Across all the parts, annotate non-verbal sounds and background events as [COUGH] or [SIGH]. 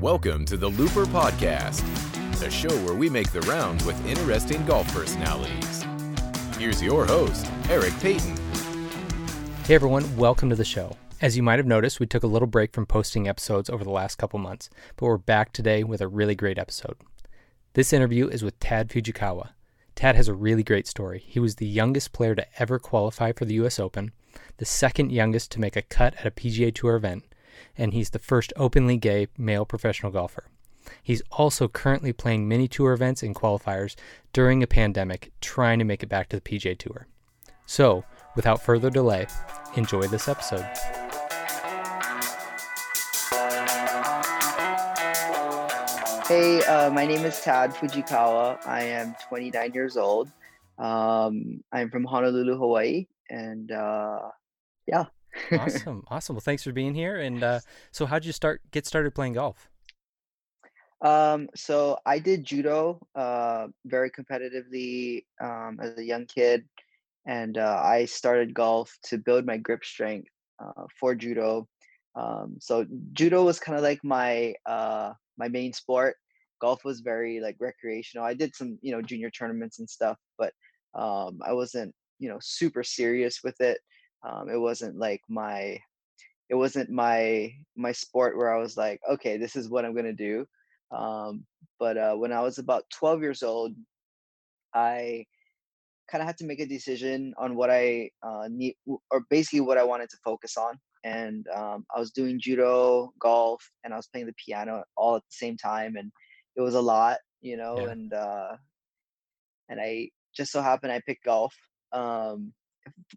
Welcome to the Looper Podcast, a show where we make the rounds with interesting golf personalities. Here's your host, Eric Peyton. Hey everyone, welcome to the show. As you might have noticed, we took a little break from posting episodes over the last couple months, but we're back today with a really great episode. This interview is with Tadd Fujikawa. Tadd has a really great story. He was the youngest player to ever qualify for the US Open, the second youngest to make a cut at a PGA Tour event, and he's the first openly gay male professional golfer. He's also currently playing mini tour events and qualifiers during a pandemic, trying to make it back to the PGA Tour. So, without further delay, enjoy this episode. Hey, uh, my name is Tadd Fujikawa. I am 29 years old. Um, I'm from Honolulu, Hawaii, and uh, yeah. Awesome, awesome. Well, thanks for being here. And uh, so, how'd you start get started playing golf? Um, so I did judo uh, very competitively um, as a young kid, and uh, I started golf to build my grip strength uh, for judo. Um, so judo was kind of like my uh, my main sport. Golf was very like recreational. I did some you know junior tournaments and stuff, but um, I wasn't you know super serious with it. Um, it wasn't like my it wasn't my my sport where I was like, okay, this is what I'm gonna do. Um, but uh, when I was about 12 years old, I kind of had to make a decision on what I uh, need, or basically what I wanted to focus on. And um, I was doing judo, golf, and I was playing the piano all at the same time, and it was a lot, you know. Yeah. And uh, and I just so happened I picked golf. Um,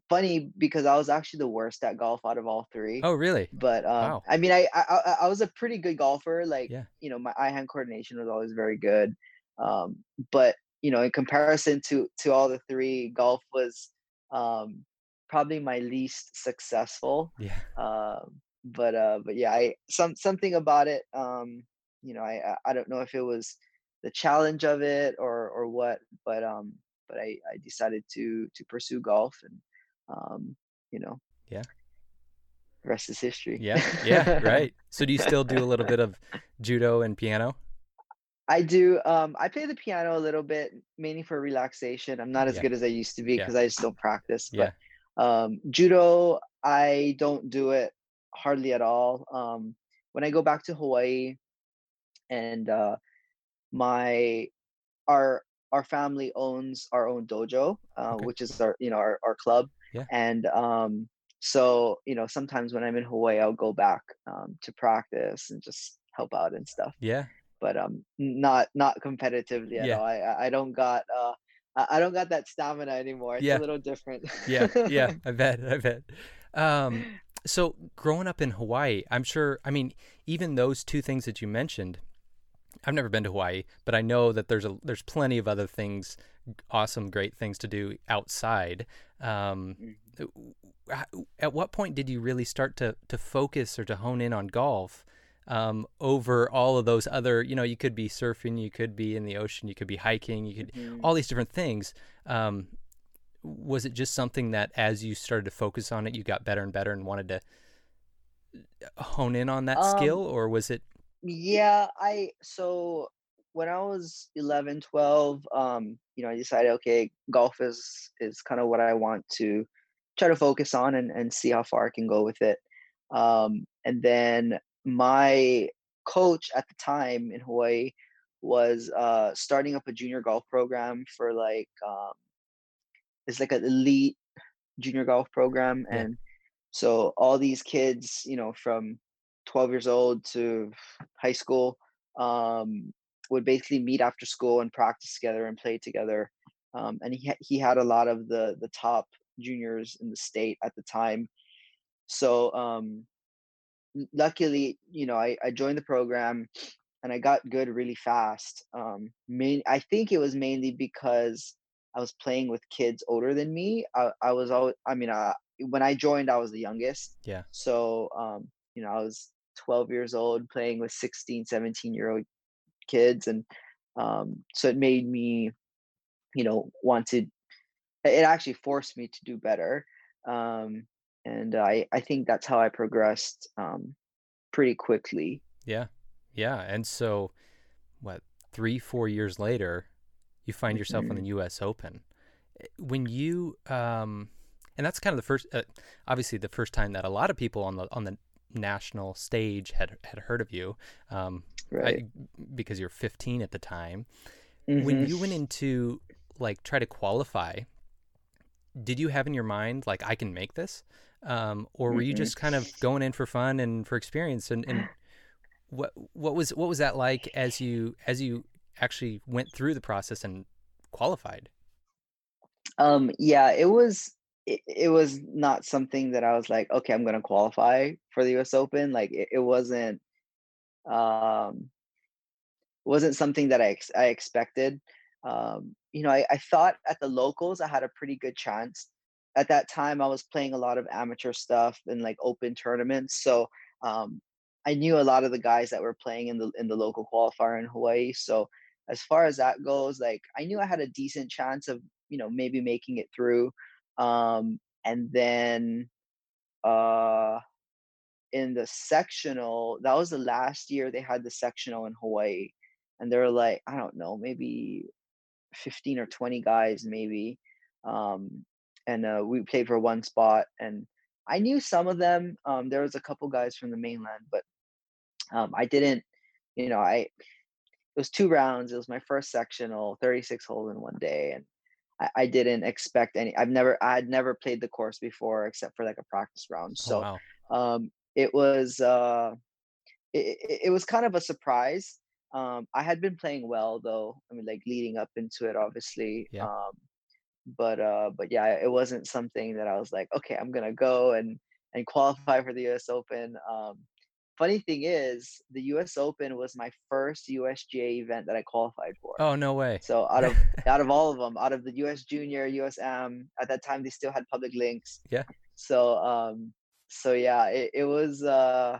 funny because I was actually the worst at golf out of all three. Oh, really? But um, Wow. I mean, I, I I was a pretty good golfer. Like Yeah. you know, my eye hand coordination was always very good. Um, but you know, in comparison to to all the three, golf was um, probably my least successful. Yeah. Um, but uh, but yeah, I some something about it. Um, you know, I I- I don't know if it was the challenge of it or or what, but um, but I I decided to to pursue golf and um, you know, Yeah. the rest is history. Yeah. Yeah. [LAUGHS] right. So, do you still do a little bit of judo and piano? I do. Um, I play the piano a little bit, mainly for relaxation. I'm not as Yeah. good as I used to be Yeah. because I just don't practice. Yeah. But um, judo, I don't do it hardly at all. Um, when I go back to Hawaii, and uh, my our our family owns our own dojo, uh, Okay. which is our you know our, our club. Yeah. And um, so you know sometimes when I'm in Hawaii, I'll go back um, to practice and just help out and stuff Yeah. but um not not competitively at Yeah. all. I I- don't got uh I I don't got that stamina anymore. It's Yeah. a little different. Yeah. Yeah. [LAUGHS] I bet. I bet. Um, so, growing up in Hawaii, I'm sure, I mean, even those two things that you mentioned, I've never been to Hawaii, but I know that there's a there's plenty of other things, awesome, great things to do outside. Um, at what point did you really start to to focus or to hone in on golf um, over all of those other? You know, you could be surfing, you could be in the ocean, you could be hiking, you could Mhm. all these different things. Um, was it just something that as you started to focus on it, you got better and better and wanted to hone in on that Um, skill, or was it? Yeah, I so when I was 11, 12, um, you know, I decided okay, golf is is kind of what I want to try to focus on and and see how far I can go with it. Um, and then my coach at the time in Hawaii was uh starting up a junior golf program for like um it's like an elite junior golf program Yeah. and so all these kids you know from 12 years old to high school um, would basically meet after school and practice together and play together um, and he, he had a lot of the the top juniors in the state at the time. So um, luckily you know I, I joined the program and i got good really fast um, main, i think it was mainly because i was playing with kids older than me. I, I was always i mean uh, when i joined i was the youngest. Yeah. so um, you know i was 12 years old playing with 16 17 year old kids and um, so it made me you know want to it actually forced me to do better um, and I I think that's how I progressed um, pretty quickly. Yeah. Yeah. And so, what, three, four years later, you find yourself Mhm. in the U.S. Open. Eh, When you, um, and that's kind of the first, uh, obviously, the first time that a lot of people on the on the national stage had had heard of you, um, Right. I, because you're 15 at the time. When Mhm. you went into like try to qualify, did you have in your mind like I can make this, um, or were you Mhm. just kind of going in for fun and for experience? And, and what what was what was that like as you as you actually went through the process and qualified? Um, yeah, it was it, it was not something that I was like, okay, I'm gonna qualify for the US Open. Like it, it wasn't um wasn't something that I ex- I expected. Um, you know, I, I thought at the locals I had a pretty good chance. At that time, I was playing a lot of amateur stuff and like open tournaments, so um, I knew a lot of the guys that were playing in the in the local qualifier in Hawaii. So as far as that goes, like I knew I had a decent chance of you know maybe making it through. Um, and then uh, in the sectional, that was the last year they had the sectional in Hawaii, and there were like I don't know maybe 15 or 20 guys maybe um and uh, we played for one spot and i knew some of them um there was a couple guys from the mainland but um i didn't you know i it was two rounds it was my first sectional 36 holes in one day and I, I didn't expect any i've never i had never played the course before except for like a practice round Oh, so wow. um it was uh it, it, it was kind of a surprise um i had been playing well though i mean like leading up into it obviously Yeah. um but uh but yeah it wasn't something that i was like okay i'm gonna go and and qualify for the us open um funny thing is the us open was my first usga event that i qualified for Oh no way. so out of [LAUGHS] out of all of them, out of the US Junior, US Am, at that time they still had public links. Yeah. So um so yeah, it, it was uh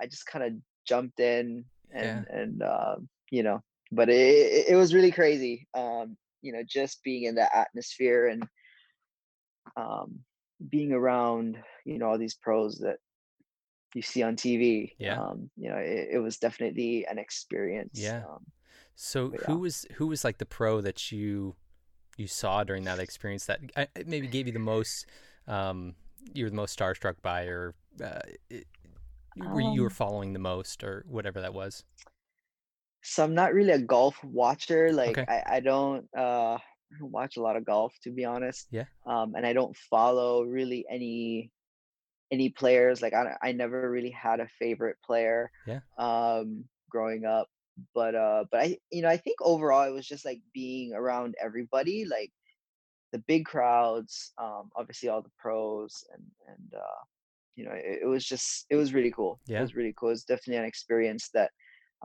I just kind of jumped in and and um you know, but it, it it was really crazy. Um you know, just being in that atmosphere and um being around, you know, all these pros that you see on TV. Yeah. Um, you know, it, it was definitely an experience. Yeah. Um, So But who was who was like the pro that you you saw during that experience that maybe gave you the most um you were the most starstruck by or uh, it, were you were Um, following the most or whatever that was? so I'm not really a golf watcher. Like Okay. I, I don't uh watch a lot of golf to be honest. Yeah. Um and I don't follow really any any players. Like I I never really had a favorite player. Yeah. Um growing up. But uh but I you know I think overall it was just like being around everybody, like the big crowds, um, obviously all the pros and and uh you know it, it was just it was really cool. Yeah. It was really cool. It was definitely an experience that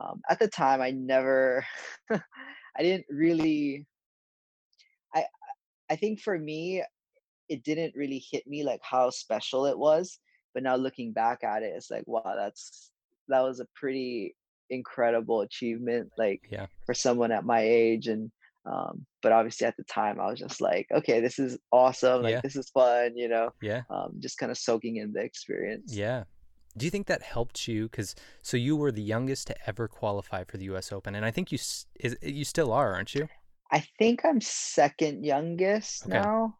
um, at the time i never [LAUGHS] i didn't really i i think for me it didn't really hit me like how special it was but now looking back at it it's like wow that's that was a pretty incredible achievement like Yeah. for someone at my age and um but obviously at the time i was just like okay this is awesome like Yeah. this is fun you know Yeah. um just kind of soaking in the experience Yeah. Do you think that helped you? Because so you were the youngest to ever qualify for the U.S. Open, and I think you s- is, you still are, aren't you? I think I'm second youngest Okay. now.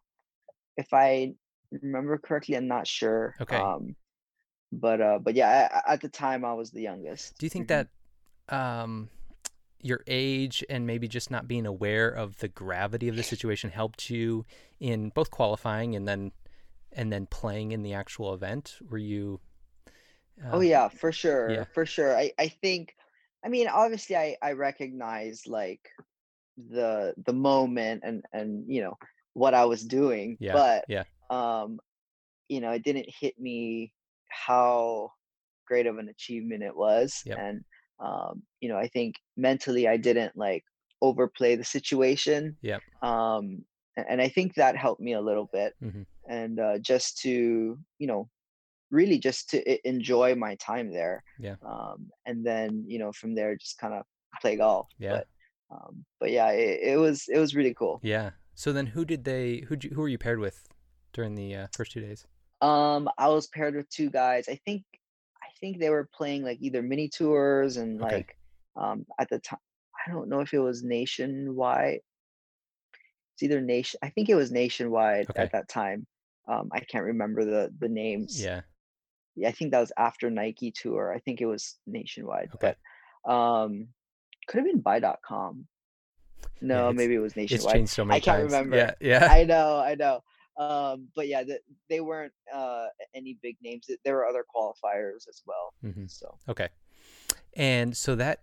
If I remember correctly, I'm not sure. Okay. Um, but uh, but yeah, I, at the time I was the youngest. Do you think Mhm. that um, your age and maybe just not being aware of the gravity of the situation helped you in both qualifying and then and then playing in the actual event? Were you? Oh uh, yeah, for sure, yeah. for sure. I I think, I mean, obviously, I I recognize like the the moment and and you know what I was doing, Yeah, but yeah. um, you know, it didn't hit me how great of an achievement it was, Yep. and um, you know, I think mentally I didn't like overplay the situation. Yeah. Um, and I think that helped me a little bit, Mhm. and uh, just to you know really just to enjoy my time there Yeah. um and then you know from there just kind of play golf Yeah. but um but yeah it, it was it was really cool Yeah. So then, who did they? Who who were you paired with during the uh, first two days? um i was paired with two guys i think i think they were playing like either mini tours and Okay. like um at the time I don't know if it was nationwide. It's either nation I think it was nationwide Okay. at that time. Um I can't remember the the names. Yeah. Yeah, I think that was after Nike tour. I think it was nationwide, Okay. but um could have been buy.com. Yeah. No, It's maybe it was it's nationwide. changed so many I can't times. remember. Yeah. Yeah. I know, I know. Um, but yeah, the, they weren't uh, any big names. There were other qualifiers as well. hmm So Okay. And so that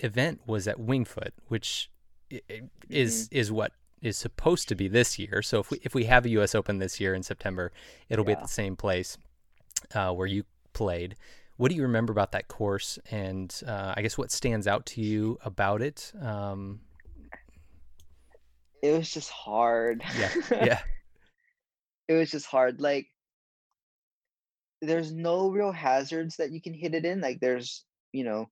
event was at Winged Foot, which is Mm-hmm. is what is supposed to be this year. So if we if we have a U.S. Open this year in September, it'll be at the same place uh, where you played. What do you remember about that course? And uh, I guess what stands out to you about it? Um, it was just hard. yeah. [LAUGHS] Yeah. it was just hard. Like there's no real hazards that you can hit it in. Like there's, you know,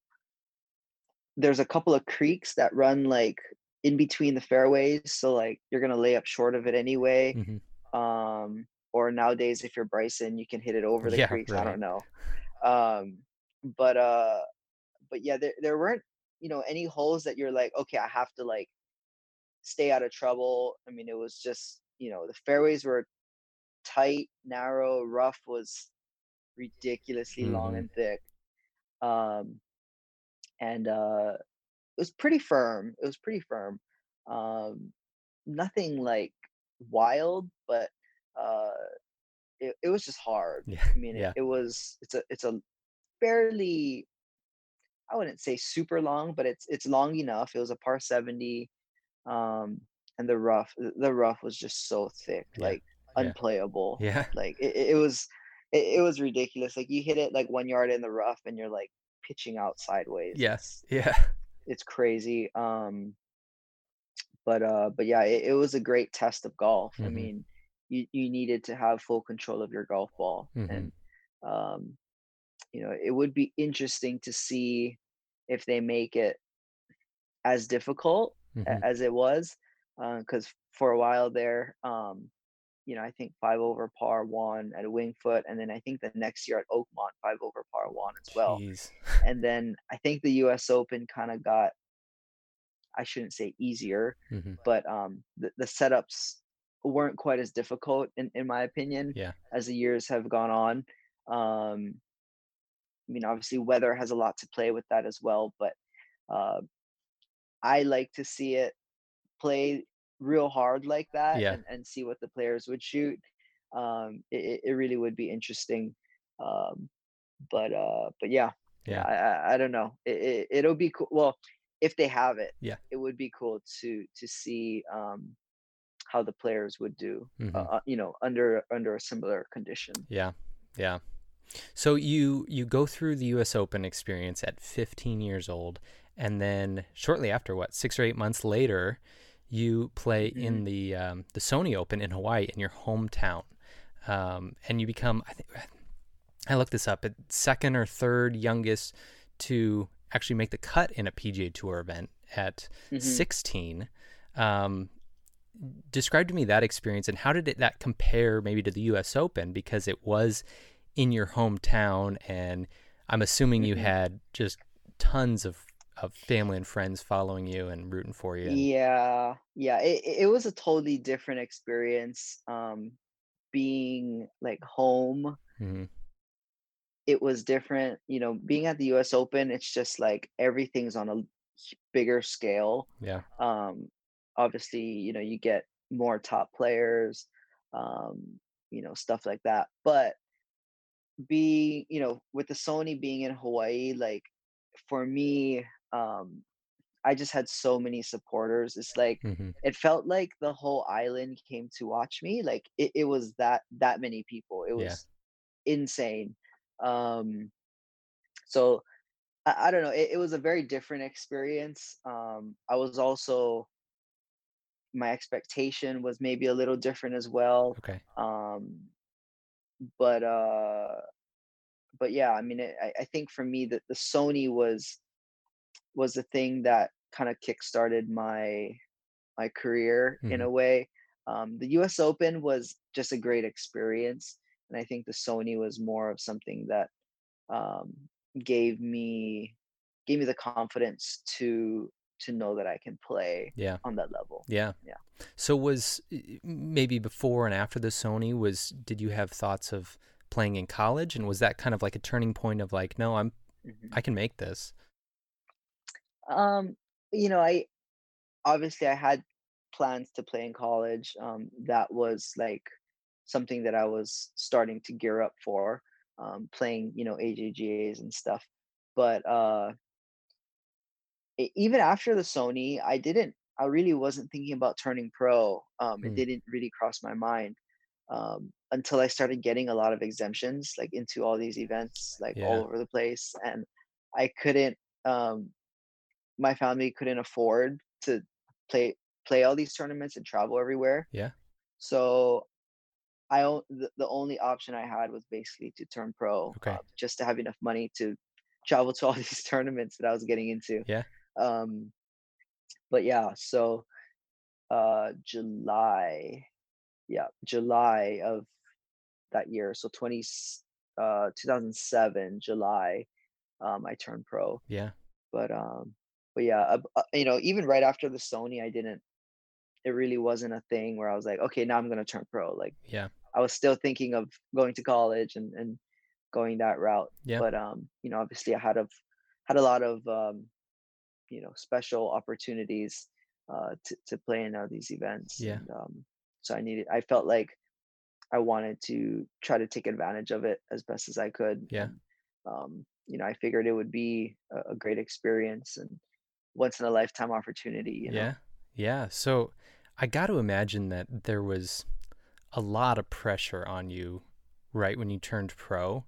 there's a couple of creeks that run like in between the fairways. So like you're gonna lay up short of it anyway. hmm um or nowadays if you're Bryson you can hit it over [LAUGHS] the Yeah, creeks I don't know um but uh but yeah there, there weren't you know any holes that you're like okay I have to like stay out of trouble I mean it was just you know the fairways were tight narrow rough was ridiculously long Mhm. and thick um and uh it was pretty firm it was pretty firm um nothing like wild but uh it, it was just hard Yeah. i mean Yeah. it, it was it's a it's a fairly i wouldn't say super long but it's it's long enough it was a par 70 um and the rough the rough was just so thick Yeah, like unplayable Yeah. [LAUGHS] like it, it was it, it was ridiculous like you hit it like one yard in the rough and you're like pitching out sideways Yes, Yeah. [LAUGHS] it's crazy um but uh but yeah it, it was a great test of golf i Mhm. mean you you needed to have full control of your golf ball Mhm. and um you know it would be interesting to see if they make it as difficult Mhm. as it was because for a while there um you know i think five over par one at Winged Foot and then i think the next year at oakmont five over par one as well Jeez. and then i think the us open kind of got i shouldn't say easier hmm but um the, the setups weren't quite as difficult in, in my opinion Yeah. as the years have gone on um i mean obviously weather has a lot to play with that as well but uh i like to see it play real hard like that Yeah. and, and see what the players would shoot um it, it really would be interesting um but uh but yeah Yeah. I, I, I don't know. It, it it'll be cool. Well, if they have it, Yeah. it would be cool to to see um how the players would do. Mhm. Uh, uh, you know, under under a similar condition. Yeah, yeah. So you you go through the U.S. Open experience at 15 years old, and then shortly after, what six or eight months later, you play in the um, the Sony Open in Hawaii in your hometown, um, and you become I think I looked this up, second or third youngest to actually make the cut in a PGA Tour event at Mhm. 16. Um, describe to me that experience and how did it, that compare maybe to the U.S. Open because it was in your hometown and I'm assuming you Mhm. had just tons of, of family and friends following you and rooting for you. and- Yeah, yeah. It it was a totally different experience. Um, being like home, Mhm. it was different. You know, being at the U.S. Open, it's just like everything's on a bigger scale. Yeah. um obviously you know you get more top players um you know stuff like that but being you know with the sony being in hawaii like for me um i just had so many supporters it's like hmm it felt like the whole island came to watch me like it, it was that that many people it was Yeah. insane um so I, I don't know it, it was a very different experience um i was also my expectation was maybe a little different as well Okay. um but uh but yeah i mean it, I, I think for me that the sony was was the thing that kind of kickstarted my my career in Mhm. a way um the us open was just a great experience and i think the sony was more of something that um, gave me gave me the confidence to to know that I can play Yeah. on that level. Yeah. Yeah. So was maybe before and after the Sony was did you have thoughts of playing in college and was that kind of like a turning point of like no, I'm Mhm. I can make this. Um, you know, I obviously I had plans to play in college. Um, that was like something that I was starting to gear up for, um, playing, you know, AJGAs and stuff. But uh, even after the Sony, I didn't. I really wasn't thinking about turning pro. Um, it Mm. didn't really cross my mind um, until I started getting a lot of exemptions, like into all these events, like Yeah. all over the place, and I couldn't. Um, my family couldn't afford to play play all these tournaments and travel everywhere. Yeah. So I the, the only option I had was basically to turn pro, Okay. uh, just to have enough money to travel to all [LAUGHS] these tournaments that I was getting into. Yeah. Um, but yeah, so uh, July, yeah, July of that year, so twenty uh 2007 July, um, I turned pro Yeah. but um but yeah uh, uh, you know even right after the sony i didn't it really wasn't a thing where i was like okay now i'm going to turn pro like Yeah. i was still thinking of going to college and and going that route Yeah. but um you know obviously i had of had a lot of um you know special opportunities uh to, to play in all these events Yeah. and, um so i needed i felt like i wanted to try to take advantage of it as best as i could Yeah. um you know i figured it would be a, a great experience and once in a lifetime opportunity you know Yeah. Yeah. So I got to imagine that there was a lot of pressure on you right when you turned pro.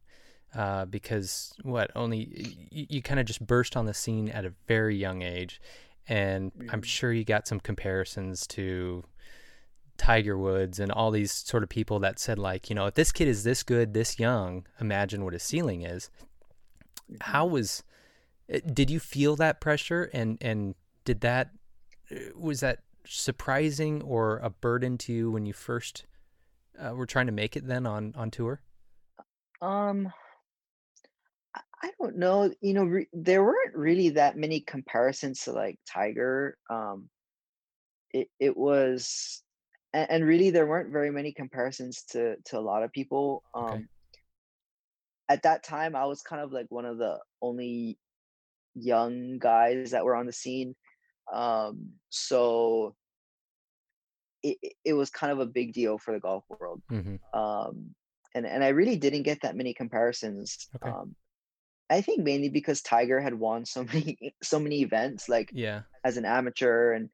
Uh, because what only you, you kind of just burst on the scene at a very young age, and I'm Mhm. sure you got some comparisons to Tiger Woods and all these sort of people that said like, you know, if this kid is this good, this young, imagine what his ceiling is. How was? Uh, Did you feel that pressure, and and did that uh, was that surprising or a burden to you when you first uh, were trying to make it then on on tour? um I I don't know. You know, re- there weren't really that many comparisons to like Tiger. Um, it it was, and, and really there weren't very many comparisons to to a lot of people. Um, Okay. at that time, I was kind of like one of the only young guys that were on the scene. Um, so it it was kind of a big deal for the golf world. hmm Um, and and I really didn't get that many comparisons. Okay. Um, I think mainly because Tiger had won so [LAUGHS] many so many events, like Yeah. as an amateur and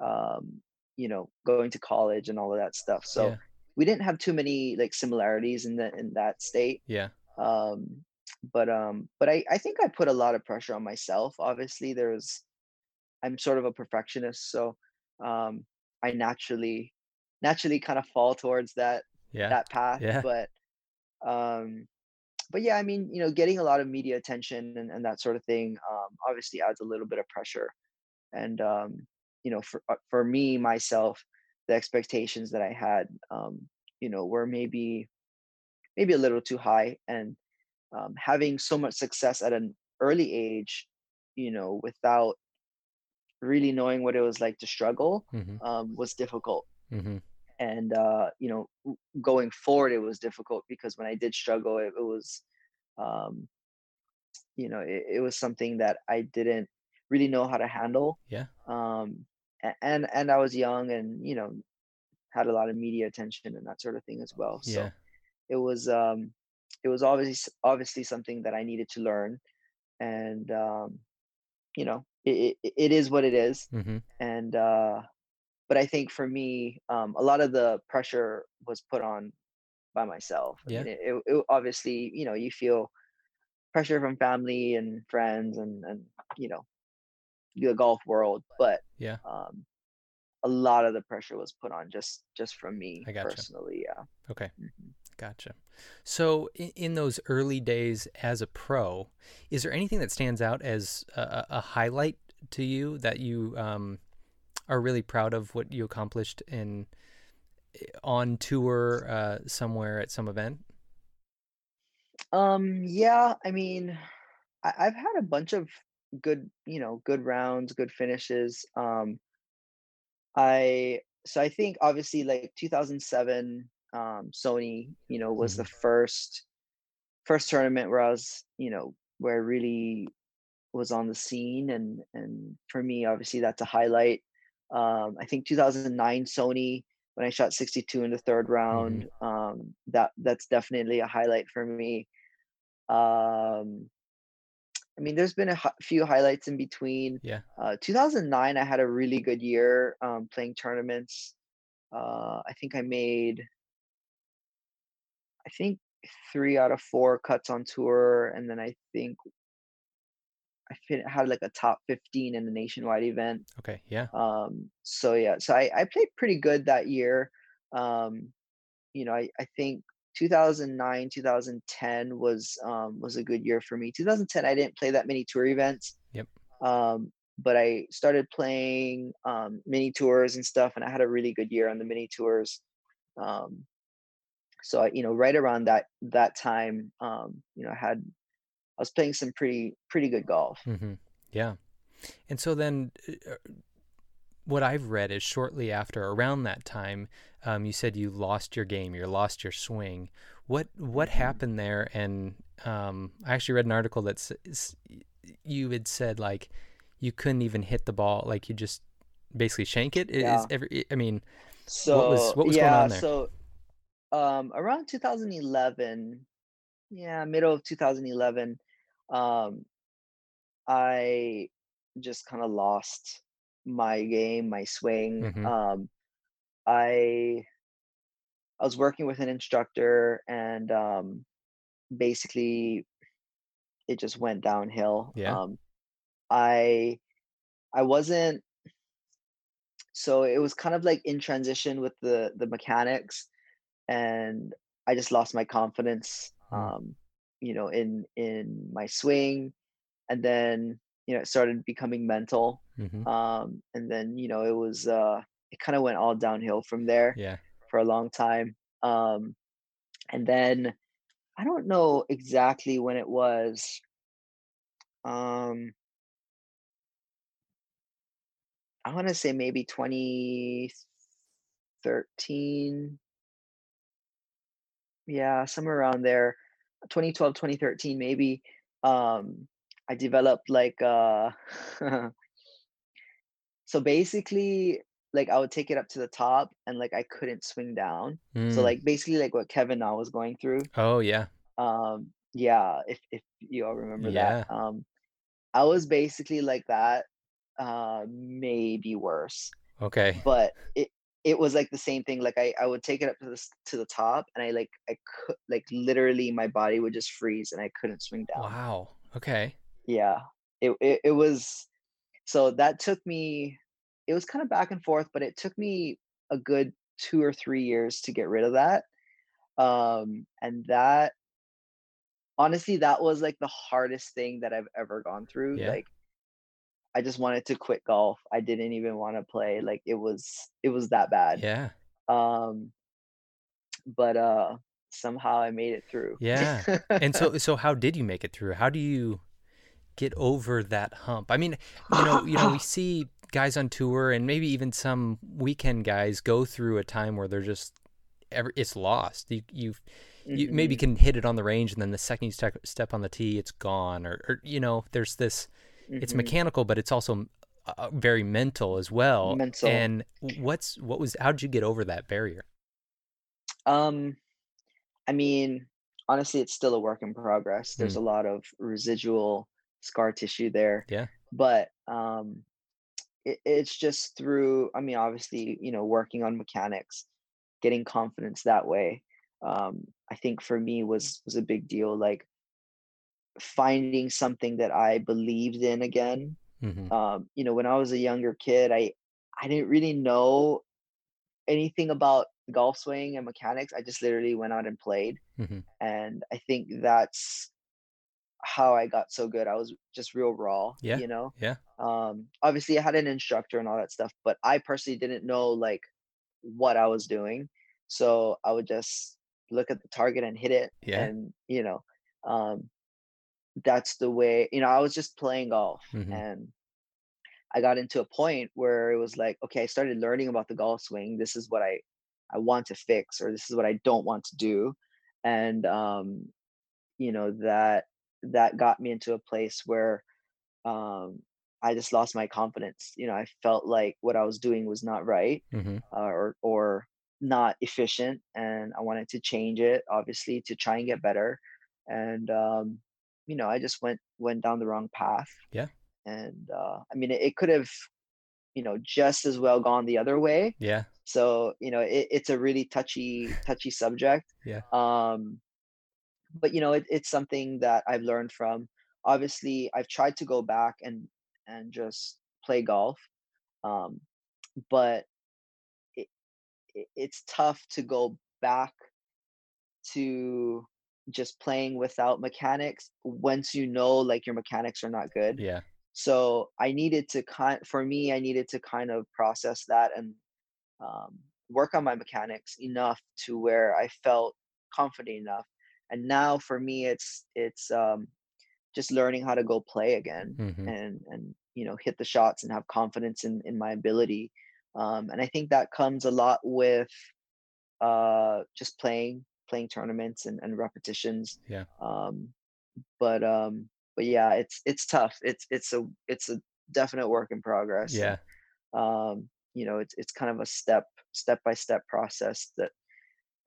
um, you know, going to college and all of that stuff. So yeah. we didn't have too many like similarities in the in that state. Yeah. Um, but um, but I I think I put a lot of pressure on myself. Obviously, there's I'm sort of a perfectionist, so um, I naturally naturally kind of fall towards that Yeah. that path. Yeah. But um, but yeah, I mean, you know, getting a lot of media attention and, and that sort of thing um, obviously adds a little bit of pressure. And um, you know, for uh, for me myself, the expectations that I had, um, you know, were maybe maybe a little too high. And um, having so much success at an early age, you know, without really knowing what it was like to struggle, hmm um, was difficult. Hmm and uh, you know going forward it was difficult because when i did struggle it, it was um, you know it, it was something that i didn't really know how to handle. Yeah. um, and and i was young and you know had a lot of media attention and that sort of thing as well. So Yeah. it was um it was obviously obviously something that i needed to learn and um you know it, it, it is what it is hmm and uh but i think for me um a lot of the pressure was put on by myself i Yeah. mean it, it, obviously you know you feel pressure from family and friends and and you know the golf world but Yeah. um a lot of the pressure was put on just just from me I personally yeah Okay. Mhm. Gotcha. So, in, those early days as a pro, is there anything that stands out as a, a highlight to you that you um, are really proud of what you accomplished in on tour uh, somewhere at some event? Um, yeah, I mean, I, I've had a bunch of good, you know, good rounds, good finishes. Um, I so I think obviously like 2007, um, Sony, you know, was the Mhm. first first tournament where I was, you know, where I really was on the scene, and and for me, obviously, that's a highlight. Um, I think 2009 Sony when I shot 62 in the third Mhm. round. Um, that that's definitely a highlight for me. Um, I mean, there's been a few highlights in between. Yeah. Uh, 2009, I had a really good year um, playing tournaments. Uh, I think I made, I think three out of four cuts on tour, and then I think I fin- had like a top 15 in the nationwide event. Okay. Yeah. Um, so yeah, so I, I played pretty good that year. Um, you know, I, I think 2009, 2010 was um, was a good year for me. 2010, I didn't play that many tour events, Yep. um, but I started playing um, mini tours and stuff, and I had a really good year on the mini tours. Um, so I, you know, right around that that time, um, you know, I had I was playing some pretty pretty good golf. hmm Yeah. And so then, uh, what I've read is shortly after, around that time, um, you said you lost your game, you lost your swing. What what Mhm. happened there? And um, I actually read an article that you had said like you couldn't even hit the ball, like you just basically shank it. Is Yeah. every? I mean, what was So what was going yeah, on there? so um, around 2011, yeah, middle of 2011, um, I just kind of lost my game, my swing. hmm Um, I I was working with an instructor, and um, basically it just went downhill. Yeah. Um, I I wasn't so it was kind of like in transition with the the mechanics, and I just lost my confidence. Mm-hmm. Um, you know, in in my swing, and then you know it started becoming mental hmm um and then you know it was uh it kind of went all downhill from there Yeah. for a long time um and then i don't know exactly when it was um i want to say maybe 2013 yeah somewhere around there 2012 2013 maybe um i developed like uh [LAUGHS] So basically, like I would take it up to the top and like I couldn't swing down. So Mm. like basically like what Kevin Na was going through. Oh yeah. Um yeah, if if you all remember that. Um I was basically like that, uh maybe worse. Okay. But it it was like the same thing. Like I I would take it up to the to the top and I like I could like literally my body would just freeze and I couldn't swing down. Wow. Okay. Yeah. It it, it was so that took me it was kind of back and forth, but it took me a good 2 or 3 years to get rid of that. Um, and that honestly, that was, like, the hardest thing that I've ever gone through, Yeah. like, I just wanted to quit golf. I didn't even wanna play, like, it was it was that bad. Yeah. Um, but, uh, somehow I made it through. Yeah. And so [LAUGHS] so how did you make it through? How do you get over that hump? I mean, you know, you know, we [LAUGHS] see guys on tour and maybe even some weekend guys go through a time where they're just ever it's lost. You you you maybe Mhm, can hit it on the range and then the second you step step on the tee, it's gone or, or you know, there's this it's mhm. mechanical but it's also uh, very mental as well. Mental. And what's what was how did you get over that barrier? Um, I mean, honestly, it's still a work in progress. There's Mm, a lot of residual scar tissue there, yeah. but um, it, it's just through. I mean, obviously, you know, working on mechanics, getting confidence that way. Um, I think for me was was a big deal. Like finding something that I believed in again. hmm Um, you know, when I was a younger kid, I I didn't really know anything about golf swing and mechanics. I just literally went out and played hmm and I think that's how I got so good. I was just real raw, Yeah. you know. Yeah. Um, obviously, I had an instructor and all that stuff, but I personally didn't know like what I was doing. So I would just look at the target and hit it, Yeah. and you know, um, that's the way you know i was just playing golf Mhm. and i got into a point where it was like okay i started learning about the golf swing this is what i i want to fix or this is what i don't want to do and um you know that that got me into a place where um i just lost my confidence you know i felt like what i was doing was not right Mhm. uh, or or not efficient and i wanted to change it obviously to try and get better and um you know i just went went down the wrong path Yeah. and uh i mean it, it could have you know just as well gone the other way Yeah. so you know it, it's a really touchy touchy subject Yeah. um but you know it, it's something that i've learned from obviously i've tried to go back and and just play golf um but it, it, it's tough to go back to just playing without mechanics once you know like your mechanics are not good Yeah. so i needed to kind for me i needed to kind of process that and um, work on my mechanics enough to where i felt confident enough and now for me it's it's um, just learning how to go play again Mhm. and and you know hit the shots and have confidence in in my ability um, and i think that comes a lot with uh just playing playing tournaments and, and repetitions Yeah. um but um but yeah it's it's tough it's it's a it's a definite work in progress Yeah. um you know it's it's kind of a step step by step process that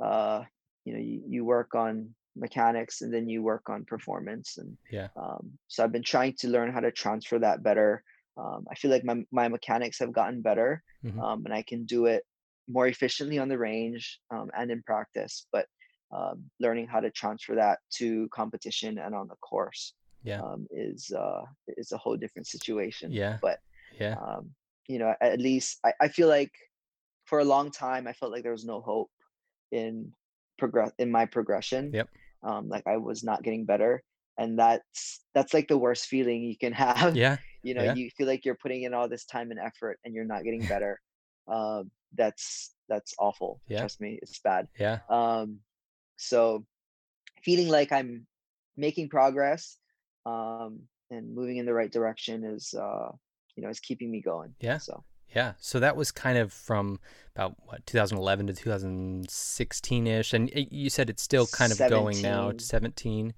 uh you know you, you work on mechanics and then you work on performance and Yeah. um so i've been trying to learn how to transfer that better um i feel like my my mechanics have gotten better Mhm. um and i can do it more efficiently on the range um, and in practice but um, learning how to transfer that to competition and on the course Yeah. um, is uh, is a whole different situation. Yeah. But Yeah. um, you know, at least I, I feel like for a long time I felt like there was no hope in progress in my progression. Yep. Um, like I was not getting better, and that's that's like the worst feeling you can [LAUGHS] have. Yeah. You know, Yeah. you feel like you're putting in all this time and effort, and you're not getting [LAUGHS] better. um, that's that's awful. Yeah. Trust me, it's bad. Yeah. Um, so feeling like I'm making progress um, and moving in the right direction is, uh, you know, is keeping me going. Yeah. So Yeah. So that was kind of from about what 2011 to 2016 ish, and it- you said it's still kind of going now. 17. 17.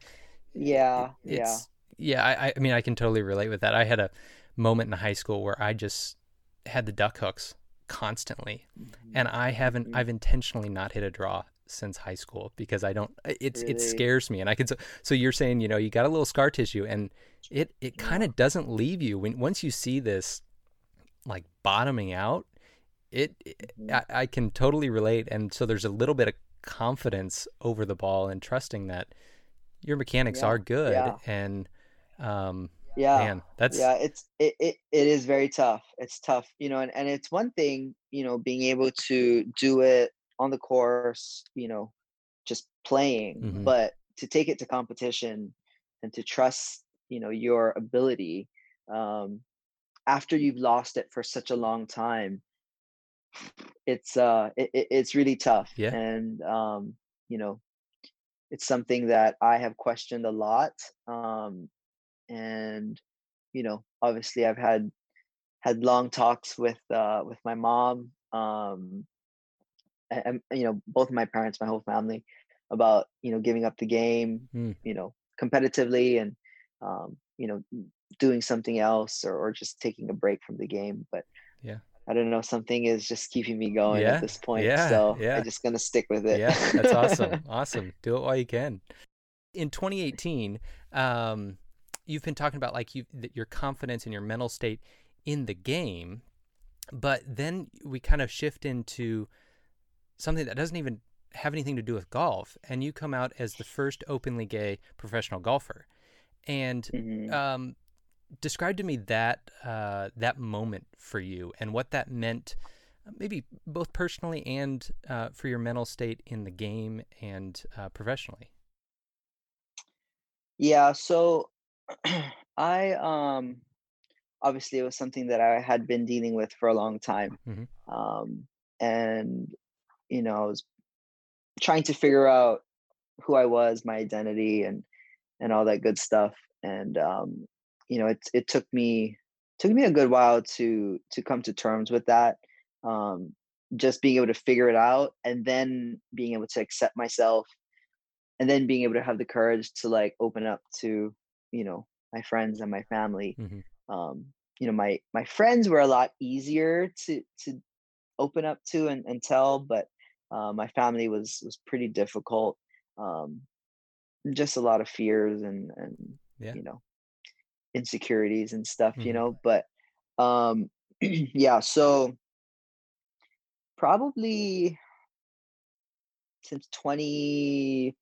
yeah, yeah, yeah. I, I- mean, I can totally relate with that. I had a moment in high school where I just had the duck hooks constantly, and I haven't. Mhm. I've intentionally not hit a draw since high school because I don't. It's it scares me, and I can. So, so you're saying you know you got a little scar tissue, and it it kind of doesn't leave you when once you see this like bottoming out. It, Mhm. I, I can totally relate, and so there's a little bit of confidence over the ball and trusting that your mechanics Yeah, are good yeah. and um yeah. man that's yeah it's it, it it is very tough it's tough you know and, and it's one thing you know being able to do it on the course you know just playing Mhm. but to take it to competition and to trust you know your ability um after you've lost it for such a long time it's uh it, it- it's really tough Yeah. and um you know it's something that i have questioned a lot um and you know obviously i've had had long talks with uh with my mom um and you know both of my parents my whole family about you know giving up the game Mm. you know competitively and um you know doing something else or, or just taking a break from the game but Yeah. i don't know something is just keeping me going Yeah, at this point yeah, so yeah. i'm just gonna stick with it yeah that's awesome [LAUGHS] awesome do it while you can in 2018 um you've been talking about like you that your confidence and your mental state in the game but then we kind of shift into something that doesn't even have anything to do with golf and you come out as the first openly gay professional golfer and Mhm. um, describe to me that uh, that moment for you and what that meant, maybe both personally and uh, for your mental state in the game and uh, professionally. Yeah, so [CLEARS THROAT] I um obviously it was something that I had been dealing with for a long time. Mhm. Um and you know, I was trying to figure out who I was, my identity and and all that good stuff. And um, you know, it it took me took me a good while to to come to terms with that. Um, just being able to figure it out and then being able to accept myself and then being able to have the courage to like open up to you know my friends and my family mm-hmm. um you know my my friends were a lot easier to to open up to and, and tell but uh, my family was was pretty difficult um just a lot of fears and and yeah. you know insecurities and stuff mm-hmm. you know but um [CLEARS THROAT] yeah so probably since 20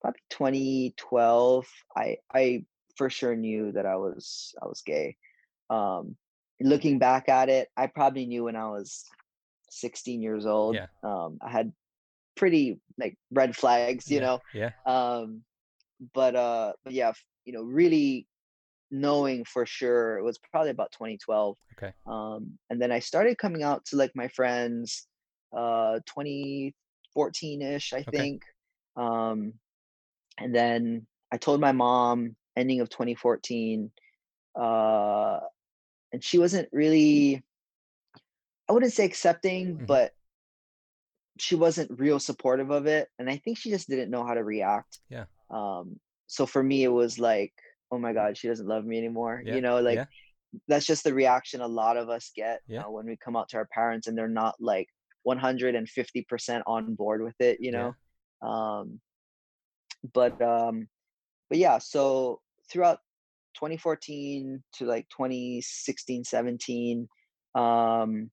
probably 2012 i i for sure knew that i was i was gay um looking back at it i probably knew when i was 16 years old yeah. um i had pretty like red flags you yeah. know yeah um but uh but yeah you know really knowing for sure it was probably about 2012 okay um and then i started coming out to like my friends uh 2014ish i okay. think um and then i told my mom ending of 2014 uh and she wasn't really i wouldn't say accepting mm-hmm. but she wasn't real supportive of it and i think she just didn't know how to react yeah um so for me it was like oh my god she doesn't love me anymore yeah. you know like yeah. that's just the reaction a lot of us get yeah. uh, when we come out to our parents and they're not like 150% on board with it you know um but um but yeah so throughout 2014 to like 2016 17 um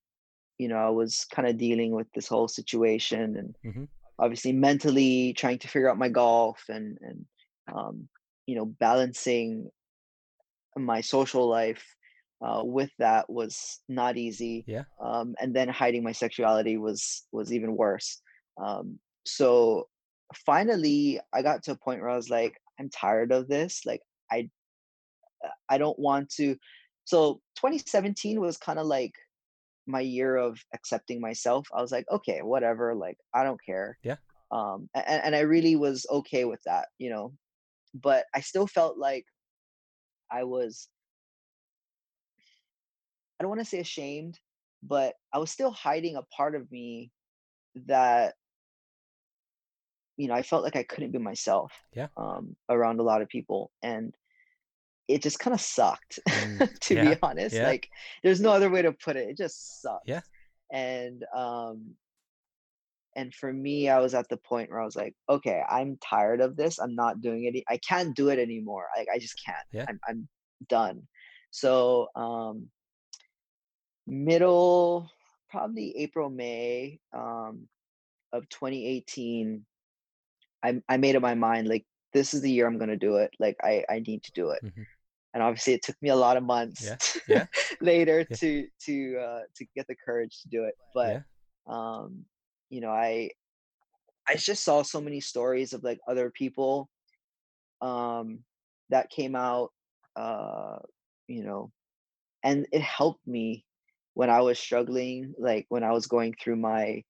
you know i was kind of dealing with this whole situation and mm-hmm. obviously mentally trying to figure out my golf and and um you know balancing my social life uh, with that was not easy yeah um, and then hiding my sexuality was was even worse um, so finally i got to a point where i was like i'm tired of this like i i don't want to so 2017 was kind of like my year of accepting myself i was like okay whatever like i don't care yeah um and, and i really was okay with that you know but I still felt like I was I don't want to say ashamed, but I was still hiding a part of me that you know, I felt like I couldn't be myself. Yeah. Um, around a lot of people, and it just kind of sucked, mm, [LAUGHS] to yeah, be honest. yeah. Like, there's no other way to put it. It just sucked. Yeah. And um, and for me i was at the point where i was like okay i'm tired of this i'm not doing it i can't do it anymore like i just can't yeah. I'm, I'm done so um middle probably april may um of 2018 i i made up my mind like this is the year i'm going to do it like i i need to do it mm-hmm. And obviously it took me a lot of months yeah. [LAUGHS] Yeah. later yeah. to to uh to get the courage to do it but um you know i i just saw so many stories of like other people um that came out uh you know and it helped me when i was struggling like when i was going through my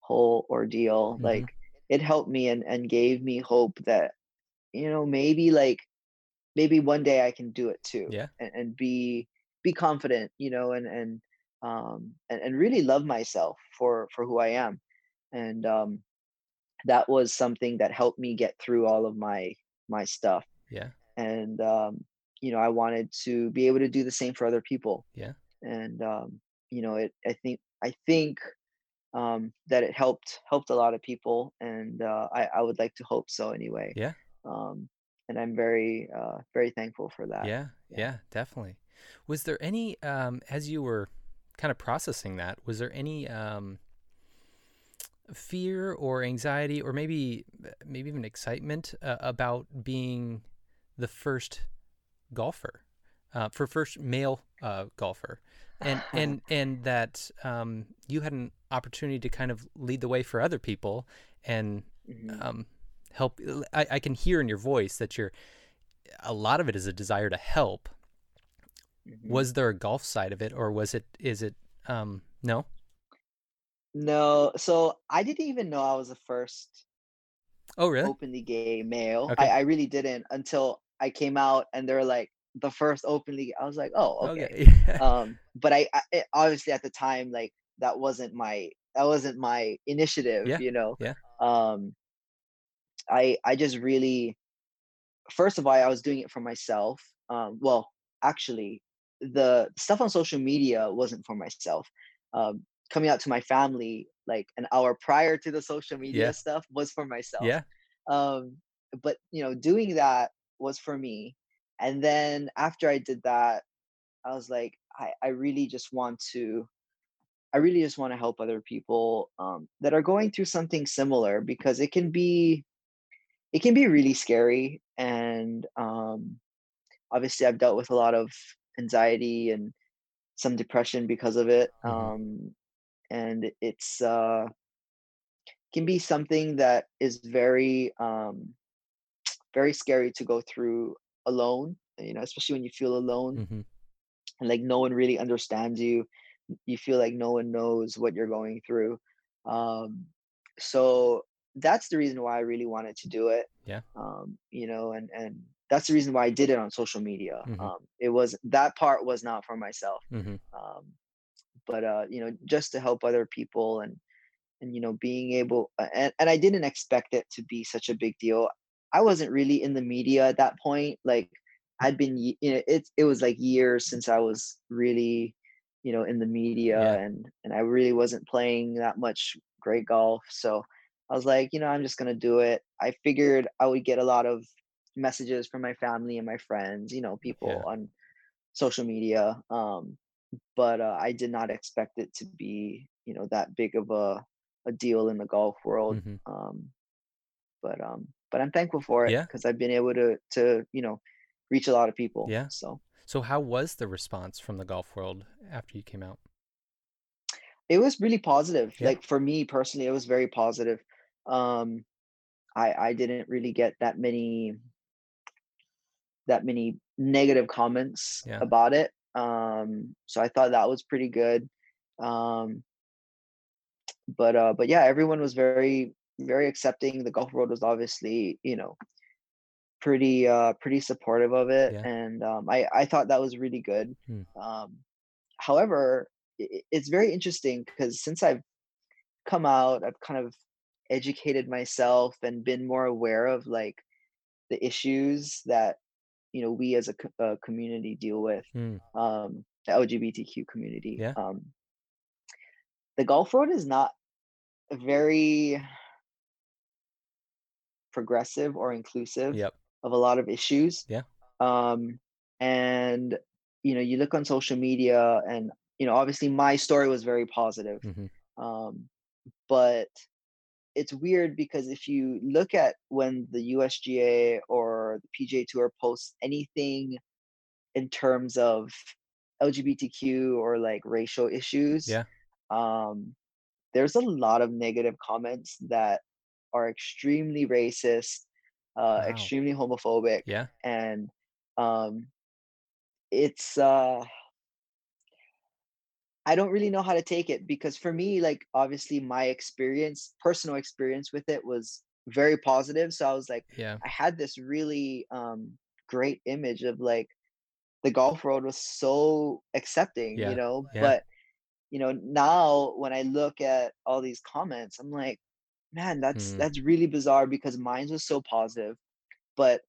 whole ordeal mm-hmm. like it helped me and and gave me hope that you know maybe like maybe one day i can do it too yeah. and, and be be confident you know and and um and, and really love myself for for who i am. And um, that was something that helped me get through all of my my stuff. Yeah. And um, you know i wanted to be able to do the same for other people. Yeah. And um, you know it i think i think um, that it helped helped a lot of people and uh, I, I would like to hope so anyway. Yeah. Um, and i'm very uh, very thankful for that. Yeah, yeah. yeah definitely. Was there any um, as you were kind of processing that was there any um, fear or anxiety or maybe maybe even excitement uh, about being the first golfer uh, for first male uh, golfer? And [LAUGHS] and and that um, you had an opportunity to kind of lead the way for other people and mm-hmm. um, help I, I, can hear in your voice that you're a lot of it is a desire to help mm-hmm. was there a golf side of it or was it is it um, no no, so I didn't even know I was the first Oh, really? openly gay male. Okay. I, I really didn't until I came out and they're like the first openly. I was like, oh, okay. Okay. [LAUGHS] um, but I, I it, obviously at the time like that wasn't my that wasn't my initiative. Yeah, You know. yeah. Um, I I just really, first of all, I was doing it for myself. Um, well, actually, the stuff on social media wasn't for myself. Um, coming out to my family like an hour prior to the social media Yeah. stuff was for myself yeah. um but you know doing that was for me and then after i did that i was like i i really just want to i really just want to help other people um that are going through something similar because it can be it can be really scary and um obviously i've dealt with a lot of anxiety and some depression because of it Mhm. um and it's uh can be something that is very um very scary to go through alone you know especially when you feel alone hmm and like no one really understands you you feel like no one knows what you're going through um so that's the reason why i really wanted to do it Yeah. um you know and and that's the reason why i did it on social media Mhm. um it was that part was not for myself hmm um but uh you know just to help other people and and you know being able and, and i didn't expect it to be such a big deal i wasn't really in the media at that point like i'd been you know it, it was like years since i was really you know in the media Yeah. and and i really wasn't playing that much great golf so i was like you know i'm just gonna do it i figured i would get a lot of messages from my family and my friends you know people Yeah. on social media um but uh, I did not expect it to be, you know, that big of a a deal in the golf world. hmm Um, but um, but I'm thankful for it Yeah. because I've been able to to you know reach a lot of people. Yeah. So So, how was the response from the golf world after you came out? it was really positive. Yeah. Like for me personally, it was very positive. Um, I I didn't really get that many that many negative comments Yeah. about it. Um, so I thought that was pretty good. Um, but uh, but yeah, everyone was very very accepting. The golf world was obviously you know pretty uh pretty supportive of it, Yeah. and um, I I thought that was really good. Hmm. Um, however, i i- it's very interesting because since I've come out, I've kind of educated myself and been more aware of like the issues that you know we as a, co- a community deal with Mm. um the lgbtq community Yeah. um the golf road is not very progressive or inclusive Yep. of a lot of issues Yeah. um and you know you look on social media and you know obviously my story was very positive hmm um but it's weird because if you look at when the USGA or the PGA Tour posts anything in terms of LGBTQ or like racial issues, Yeah. um, there's a lot of negative comments that are extremely racist, uh, Wow. extremely homophobic, Yeah. and um, it's uh, I don't really know how to take it because for me, like obviously my experience, personal experience with it was very positive. So I was like, Yeah. I had this really um great image of like the golf world was so accepting, Yeah, you know. yeah. But you know, now when I look at all these comments, I'm like, man, that's Hmm. that's really bizarre because mine was so positive. But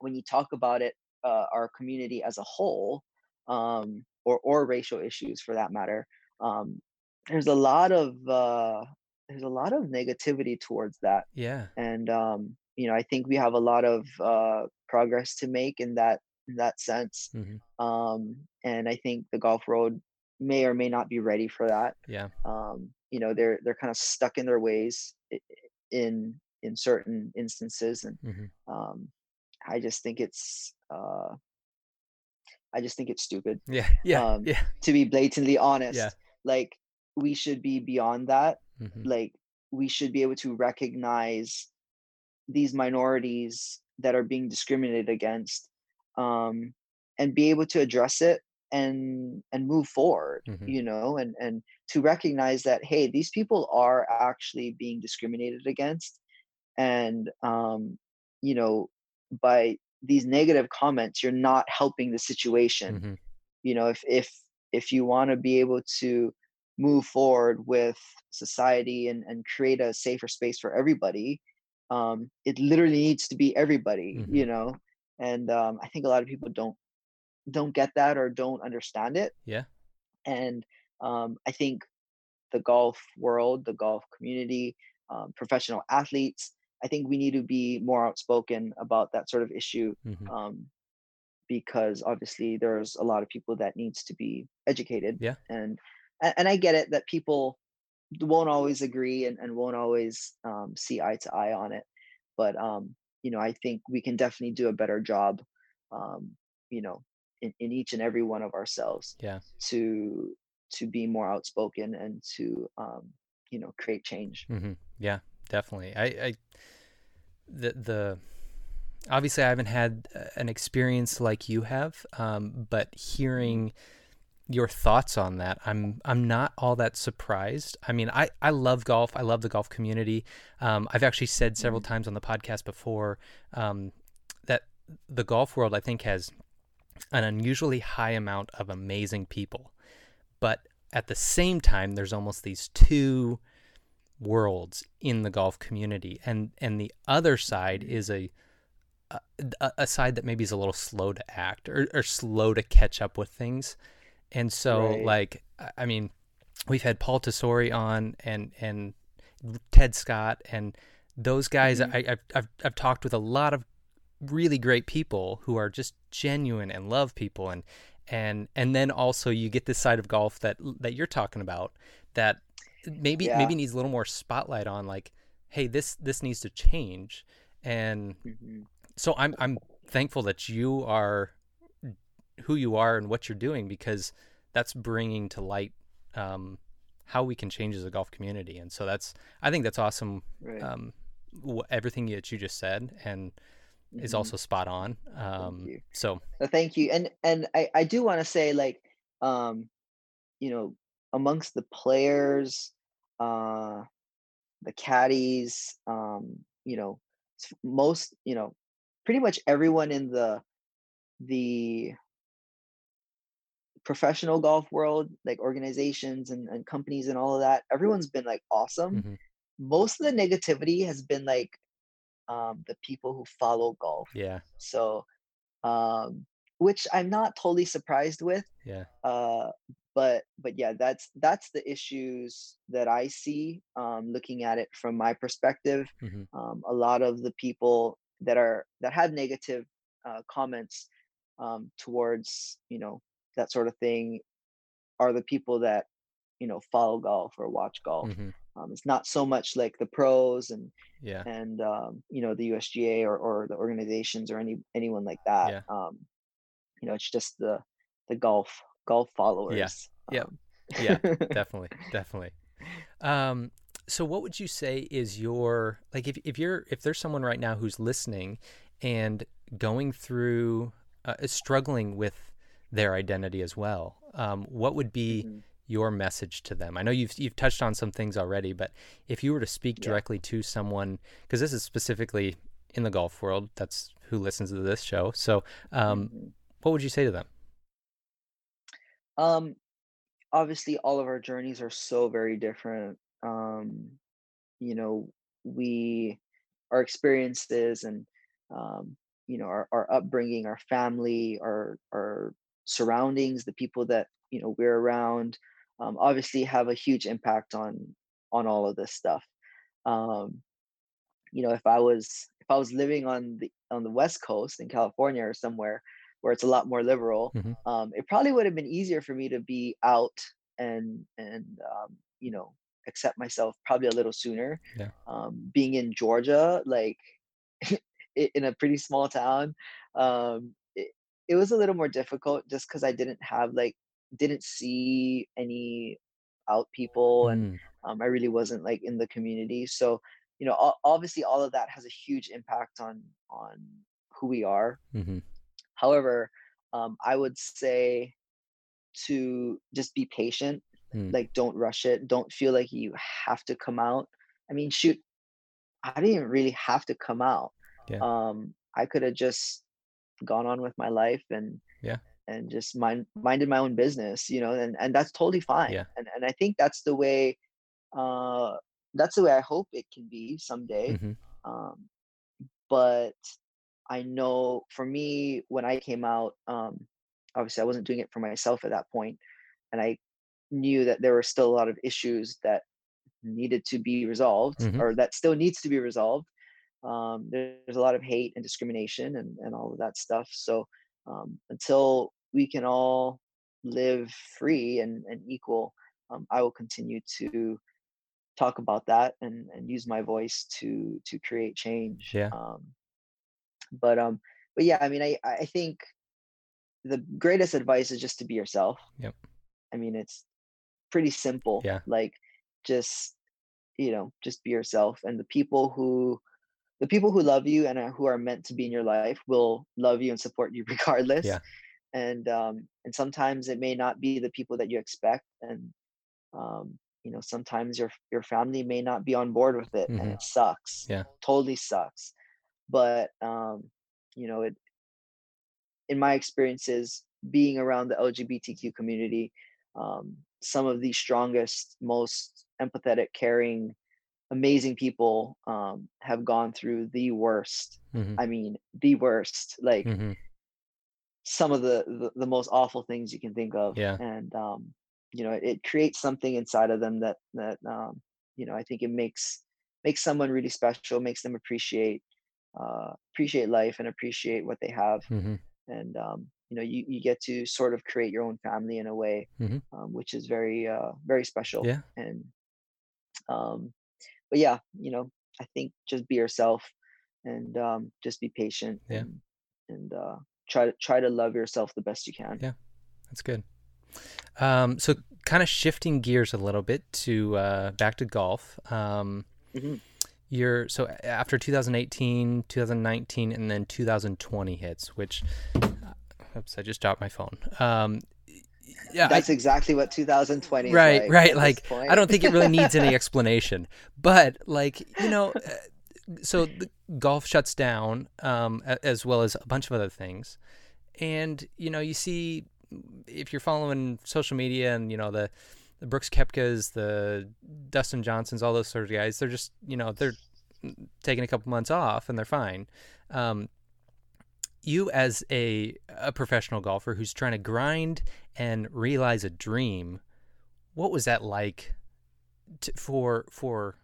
when you talk about it, uh, our community as a whole, um, or or racial issues for that matter, um, there's a lot of uh, there's a lot of negativity towards that, Yeah. and um, you know I think we have a lot of uh, progress to make in that in that sense, hmm um, and I think the golf road may or may not be ready for that. Yeah. Um, you know they're they're kind of stuck in their ways in in certain instances, and hmm um, I just think it's uh, I just think it's stupid. Yeah. Yeah. Um, yeah. To be blatantly honest, Yeah. like we should be beyond that. hmm Like we should be able to recognize these minorities that are being discriminated against, um, and be able to address it and and move forward. Mhm. You know, and and to recognize that hey, these people are actually being discriminated against, and um, you know by these negative comments you're not helping the situation. Hmm you know if if if you want to be able to move forward with society and and create a safer space for everybody um it literally needs to be everybody hmm you know? And um i think a lot of people don't don't get that or don't understand it. Yeah. and um i think the golf world the golf community um, professional athletes i think we need to be more outspoken about that sort of issue hmm um, because obviously there's a lot of people that needs to be educated Yeah. and and i get it that people won't always agree and, and won't always um, see eye to eye on it but um, you know i think we can definitely do a better job um, you know in, in each and every one of ourselves Yeah. to to be more outspoken and to um, you know create change hmm Yeah, definitely. I, I, the the obviously I haven't had uh, an experience like you have, um, but hearing your thoughts on that, I'm I'm not all that surprised. I mean, I I love golf. I love the golf community. Um, I've actually said several times on the podcast before um, that the golf world I think has an unusually high amount of amazing people, but at the same time, there's almost these two worlds in the golf community and and the other side is a a, a side that maybe is a little slow to act or, or slow to catch up with things and so Right. like I- mean we've had paul tesori on and and ted scott and those guys Mhm. I, I've, I've i've talked with a lot of really great people who are just genuine and love people and and and then also you get this side of golf that that you're talking about that maybe Yeah. maybe needs a little more spotlight on like hey this this needs to change and Mhm. so i'm i'm thankful that you are who you are and what you're doing because that's bringing to light um, how we can change as a golf community and so that's i think that's awesome right um, wh- everything that you just said and is Mhm. also spot on um, you. so Uh, thank you and and i i do want to say like um you know amongst the players uh the caddies um you know most you know pretty much everyone in the the professional golf world like organizations and, and companies and all of that everyone's been like awesome. Mhm, most of the negativity has been like um the people who follow golf. Yeah. So um which i'm not totally surprised with yeah. uh but but yeah that's that's the issues that i see um looking at it from my perspective. Mhm, um a lot of the people that are that have negative uh, comments um towards you know that sort of thing are the people that you know follow golf or watch golf. Mhm, um it's not so much like the pros and yeah. and um, you know the USGA or, or the organizations or any anyone like that. Yeah. Um, you know, it's just the the golf golf followers. Yeah. Um, yeah [LAUGHS] definitely definitely um so what would you say is your like if, if you're if there's someone right now who's listening and going through uh, struggling with their identity as well um, what would be Mhm. your message to them i know you've you've touched on some things already but if you were to speak Yeah. directly to someone because this is specifically in the golf world that's who listens to this show so um, Mhm. what would you say to them Um, obviously, all of our journeys are so very different. Um, you know, we our experiences and um, you know our, our upbringing, our family, our our surroundings, the people that you know we're around, um, obviously have a huge impact on on all of this stuff. Um, you know, if I was if I was living on the on the West Coast in California or somewhere where it's a lot more liberal, Mhm. um, it probably would have been easier for me to be out and and um, you know accept myself probably a little sooner. Yeah. Um, being in Georgia, like [LAUGHS] in a pretty small town, um, it, it was a little more difficult just because I didn't have like didn't see any out people and Mm, um, I really wasn't like in the community. So, you know, obviously all of that has a huge impact on on who we are. mhm, However, um, I would say to just be patient. Mm. Like, don't rush it. Don't feel like you have to come out. I mean, shoot, I didn't really have to come out. Yeah. Um, I could have just gone on with my life and Yeah. and just mind minded my own business, you know, and and that's totally fine. Yeah. And and I think that's the way uh that's the way I hope it can be someday. Mhm. Um, but I know for me when I came out, um, obviously I wasn't doing it for myself at that point, and I knew that there were still a lot of issues that needed to be resolved Mhm. or that still needs to be resolved um, there's a lot of hate and discrimination and, and all of that stuff so um, until we can all live free and, and equal um, i will continue to talk about that and, and use my voice to to create change Yeah. um, but um but yeah i mean i i think the greatest advice is just to be yourself Yep. i mean it's pretty simple Yeah. like just you know just be yourself and the people who the people who love you and who are meant to be in your life will love you and support you [LAUGHS] regardless Yeah. and um and sometimes it may not be the people that you expect and um you know sometimes your your family may not be on board with it and Mhm. it sucks Yeah. totally sucks but um you know it in my experiences being around the lgbtq community um some of the strongest most empathetic caring amazing people um have gone through the worst Mhm. i mean the worst like Mhm. some of the, the the most awful things you can think of Yeah. and um you know it, it creates something inside of them that that um you know i think it makes makes someone really special makes them appreciate uh appreciate life and appreciate what they have Mhm. and um you know you, you get to sort of create your own family in a way Mhm. um, which is very uh very special Yeah. and um but yeah you know i think just be yourself and um just be patient Yeah. and and uh try to try to love yourself the best you can Yeah. That's good. Um, so kind of shifting gears a little bit to uh, back to golf. Um, Mhm. You're so after 2018, 2019, and then 2020 hits, which uh, oops, I just dropped my phone. Um, yeah, I- that's exactly what 2020 is right, like right. Like. I don't think it really needs any [LAUGHS] explanation, but like you know, uh, so the golf shuts down, um, as well as a bunch of other things, and you know, you see if you're following social media and you know the the Brooks Koepkas, the Dustin Johnsons, all those sort of guys, they're just you know they're taking a couple months off and they're fine. Um, you as a a professional golfer who's trying to grind and realize a dream, what was that like to, for for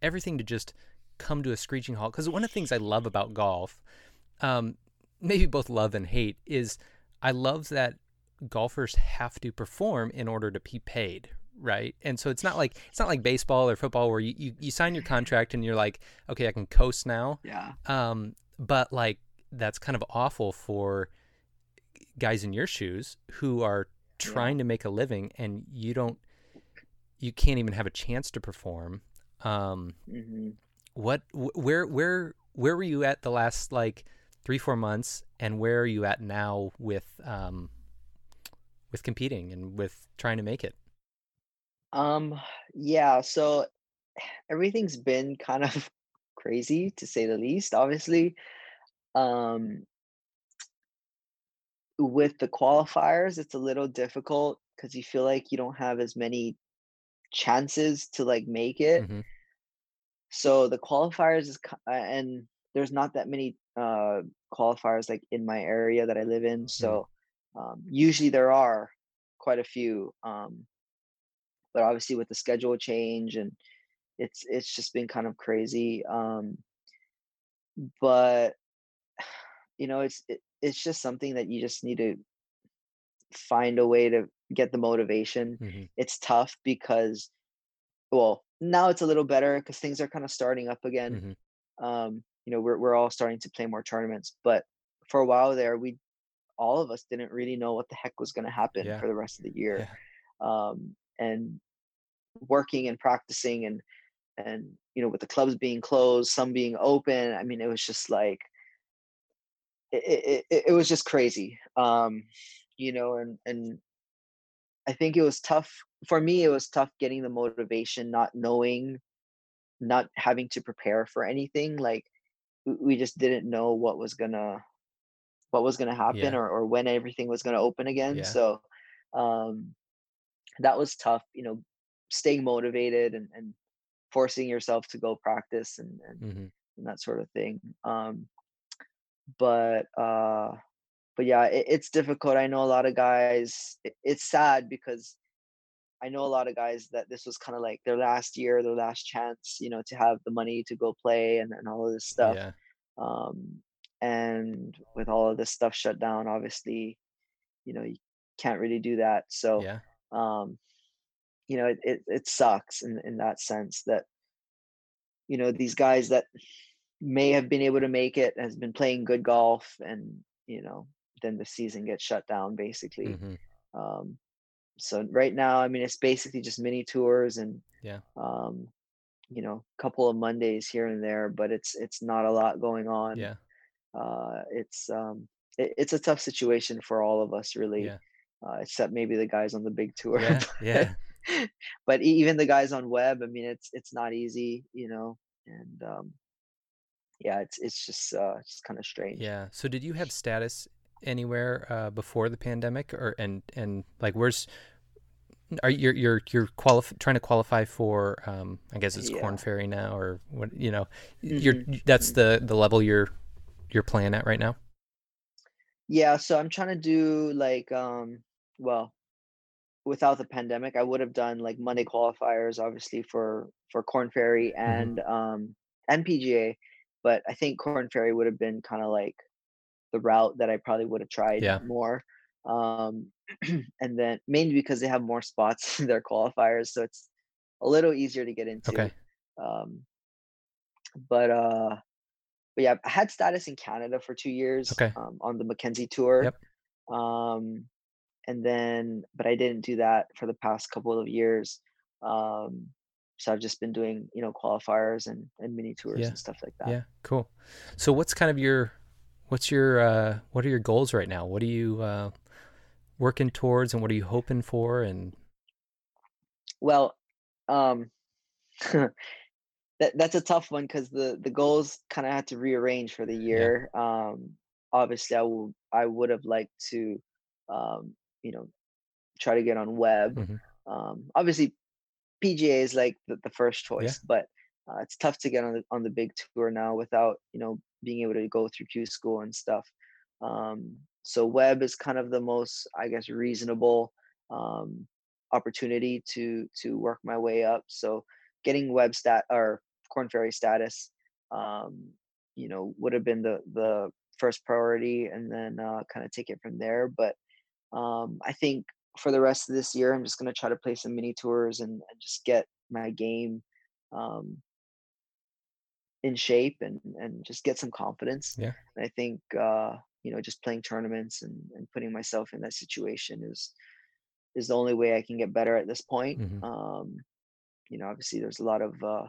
everything to just come to a screeching halt? Because one of the things I love about golf, um, maybe both love and hate, is I love that golfers have to perform in order to be paid right and so it's not like it's not like baseball or football where you, you, you sign your contract and you're like okay i can coast now yeah um, but like that's kind of awful for guys in your shoes who are Yeah. trying to make a living and you don't you can't even have a chance to perform. Um, hmm what wh- where where where were you at the last like three four months and where are you at now with um with competing and with trying to make it? um yeah so everything's been kind of [LAUGHS] crazy to say the least obviously um with the qualifiers it's a little difficult because you feel like you don't have as many chances to like make it Mhm. so the qualifiers is and there's not that many uh qualifiers like in my area that i live in so um, usually there are quite a few um but obviously with the schedule change and it's it's just been kind of crazy um but you know it's it, it's just something that you just need to find a way to get the motivation Mhm. it's tough because well now it's a little better because things are kind of starting up again Mhm. um you know we're, we're all starting to play more tournaments but for a while there we all of us didn't really know what the heck was going to happen Yeah. for the rest of the year Yeah. um and working and practicing and and you know with the clubs being closed some being open i mean it was just like it, it, it, was just crazy um you know and and i think it was tough for me it was tough getting the motivation not knowing not having to prepare for anything. Like we just didn't know what was gonna what was gonna happen Yeah. or, or when everything was gonna open again. Yeah. So um that was tough, you know, staying motivated and, and forcing yourself to go practice and, and, hmm and that sort of thing. Um but uh but yeah, it, it's difficult. I know a lot of guys it, it's sad because I know a lot of guys that this was kind of like their last year, their last chance, you know, to have the money to go play and, and all of this stuff. Yeah. Um, and with all of this stuff shut down, obviously, you know, you can't really do that. So, Yeah. um, you know, it, it, it sucks in, in that sense that, you know, these guys that may have been able to make it has been playing good golf and, you know, then the season gets shut down basically. hmm Um, so right now, I mean, it's basically just mini tours and Yeah. um, you know, a couple of Mondays here and there, but it's it's not a lot going on. Yeah. Uh, it's um, it, it's a tough situation for all of us, really, Yeah. uh, except maybe the guys on the big tour. [LAUGHS] Yeah. Yeah. but even the guys on web, I mean, it's it's not easy, you know, and um, yeah, it's it's just uh, it's kind of strange. Yeah. So did you have status anywhere uh, before the pandemic, or and and like where's are you you're you're, you're qualif- trying to qualify for? Um, I guess it's Korn Yeah. Ferry now, or what? You know, you're Mhm. that's the the level you're you're playing at right now. Yeah, so I'm trying to do like um well, without the pandemic, I would have done like Monday qualifiers obviously for for Korn Ferry and um and PGA, but I think Korn Ferry would have been kind of like the route that I probably would have tried Yeah. more. Um [CLEARS THROAT] and then mainly because they have more spots [LAUGHS] in their qualifiers, so it's a little easier to get into. Okay. Um but uh but yeah, I had status in Canada for two years Okay. um, on the Mackenzie tour. Yep. Um, and then, but I didn't do that for the past couple of years. Um, so I've just been doing, you know, qualifiers and, and mini tours Yeah. and stuff like that. Yeah. Cool. So what's kind of your what's your uh, what are your goals right now? What are you uh, working towards, and what are you hoping for? And Well, um, [LAUGHS] that that's a tough one because the the goals kind of had to rearrange for the year. Um, obviously, I will I would have liked to, um, you know, try to get on web. Mhm. Um, obviously, PGA is like the, the first choice, but uh, it's tough to get on the on the big tour now without you know being able to go through Q school and stuff. Um, so web is kind of the most, I guess, reasonable um, opportunity to to work my way up. So getting web stat or Korn Ferry status, um, you know, would have been the the first priority, and then uh, kind of take it from there. But um, I think for the rest of this year, I'm just gonna try to play some mini tours and, and just get my game um, in shape and and just get some confidence. Yeah. And I think uh, you know just playing tournaments and, and putting myself in that situation is is the only way I can get better at this point. Mhm. Um, you know, obviously there's a lot of uh,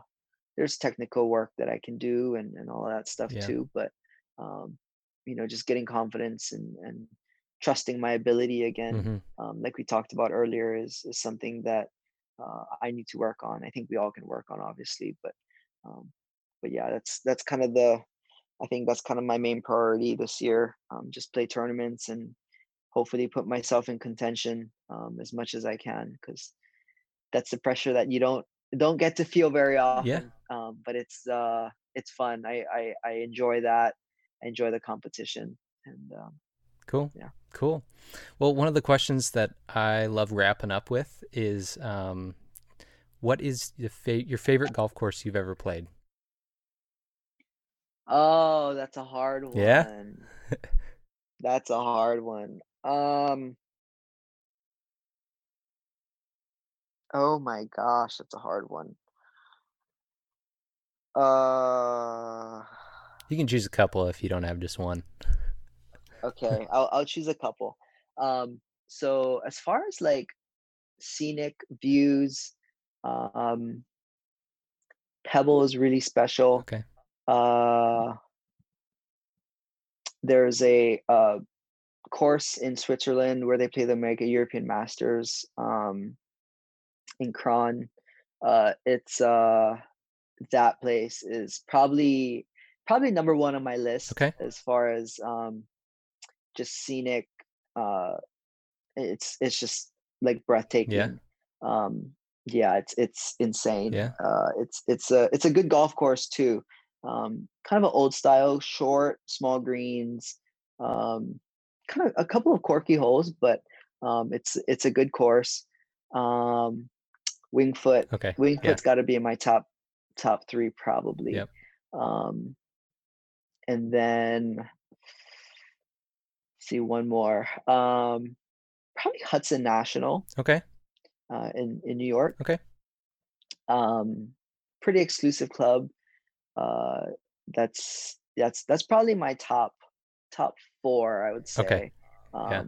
there's technical work that I can do and, and all that stuff Yeah. too. But um, you know, just getting confidence and, and trusting my ability again, Mhm. um, like we talked about earlier, is is something that uh, I need to work on. I think we all can work on, obviously, but um, but yeah, that's that's kind of the I think that's kind of my main priority this year. Um, just play tournaments and hopefully put myself in contention um, as much as I can because that's the pressure that you don't don't get to feel very often. Um, but it's uh, it's fun. I, I I enjoy that. I enjoy the competition, and um, Cool. Yeah. Cool. Well, one of the questions that I love wrapping up with is um, what is the fa- your favorite golf course you've ever played? oh, that's a hard one. Yeah? that's a hard one. Um. Oh my gosh, that's a hard one. Uh. You can choose a couple if you don't have just one. Okay, [LAUGHS] I'll I'll choose a couple. Um, so as far as like scenic views, um, Pebble is really special. Okay. Uh, there's a uh, course in Switzerland where they play the Omega European Masters um, in Crans. Uh, it's uh, that place is probably probably number one on my list Okay. as far as um just scenic uh it's it's just like breathtaking um yeah it's it's insane Yeah. uh it's it's a it's a good golf course too um kind of an old style short small greens um kind of a couple of quirky holes but um it's it's a good course um Winged Foot Okay. Winged Foot's got to be in my top top three probably Yep. um and then see one more um probably hudson national Okay. uh in in new york Okay. um pretty exclusive club uh that's that's that's probably my top top four i would say Okay. um Yeah.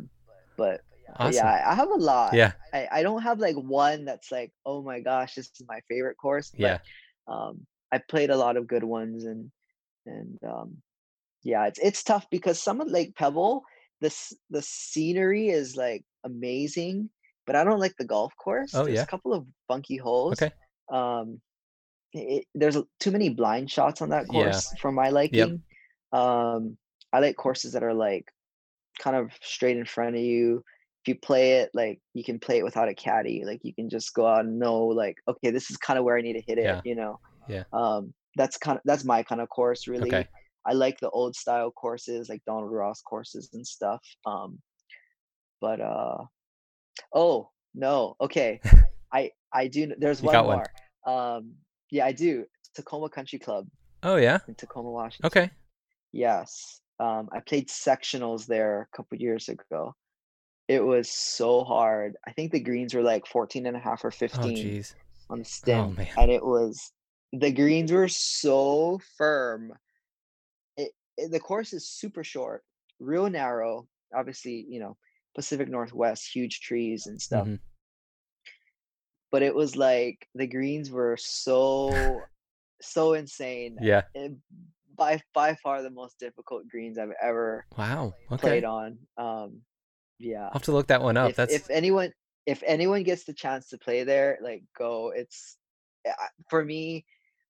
but Awesome. yeah I, have a lot Yeah. I, I don't have like one that's like oh my gosh this is my favorite course but Yeah. Um i played a lot of good ones and and um yeah it's it's tough because some of lake pebble this the scenery is like amazing but i don't like the golf course Oh, there's yeah? a couple of funky holes Okay. um it, there's too many blind shots on that Yeah. course for my liking um i like courses that are like kind of straight in front of you if you play it like you can play it without a caddy like you can just go out and know like okay this is kind of where i need to hit it Yeah. you know Yeah. um that's kind of that's my kind of course really Okay. i like the old style courses like donald ross courses and stuff um but uh oh no okay [LAUGHS] i i do there's one got one. more um yeah i do tacoma country club Oh yeah. in tacoma washington Okay. Yes. Um, I played sectionals there a couple years ago. It was so hard. I think the greens were like 14 and a half or Oh 15 jeez. on the Stimp. man. And it was the greens were so firm. It, it the course is super short, real narrow. Obviously, you know, Pacific Northwest, huge trees and stuff. Mhm. But it was like the greens were so [LAUGHS] so insane. Yeah. it, by by far the most difficult greens I've ever Wow. Okay. played on. Um, yeah. I'll have to look that one up. If, That's if anyone if anyone gets the chance to play there, like go. It's for me.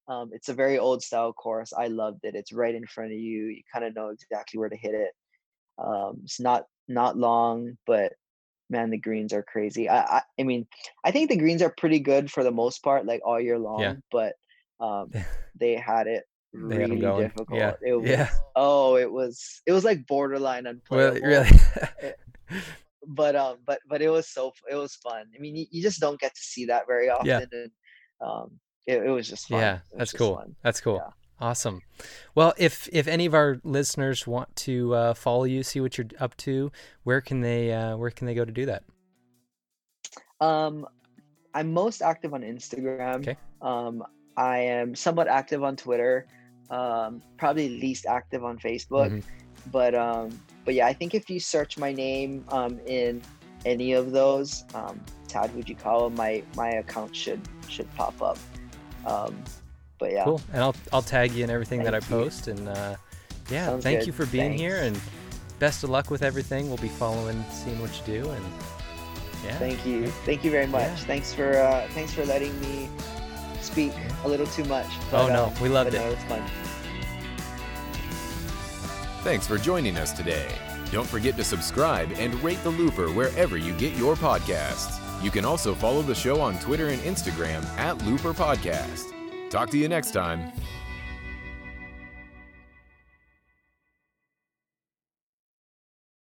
Um, it's a very old style course. I loved it. It's right in front of you. You kind of know exactly where to hit it. Um, it's not not long, but man, the greens are crazy. I, I I mean, I think the greens are pretty good for the most part, like all year long. But um, [LAUGHS] they had it They really difficult. Yeah. It was Yeah. oh, it was it was like borderline unplayable. really. But um, but but it was so it was fun. I mean, you, you just don't get to see that very often, Yeah. and um, it, it was just fun. yeah, that's cool. fun. That's cool. Yeah. Awesome. Well, if if any of our listeners want to uh, follow you, see what you're up to, where can they uh, where can they go to do that? Um, I'm most active on Instagram. Okay. Um, I am somewhat active on Twitter. Um, probably least active on Facebook. Mhm. But um, but yeah, I think if you search my name um in any of those, um, Tadd Fujikawa, my my account should should pop up. Um, but yeah, Cool. And I'll I'll tag you in everything that I Thank you. post. And uh, yeah, Sounds thank good. you for being here, and best of luck with everything. We'll be following, seeing what you do, and yeah. Thank you. Thank you very much. Yeah. Thanks for uh, thanks for letting me speak a little too much. Oh no, uh, we loved but it. no, it's fun. Thanks for joining us today. Don't forget to subscribe and rate The Looper wherever you get your podcasts. You can also follow the show on Twitter and Instagram at Looper Podcast. Talk to you next time.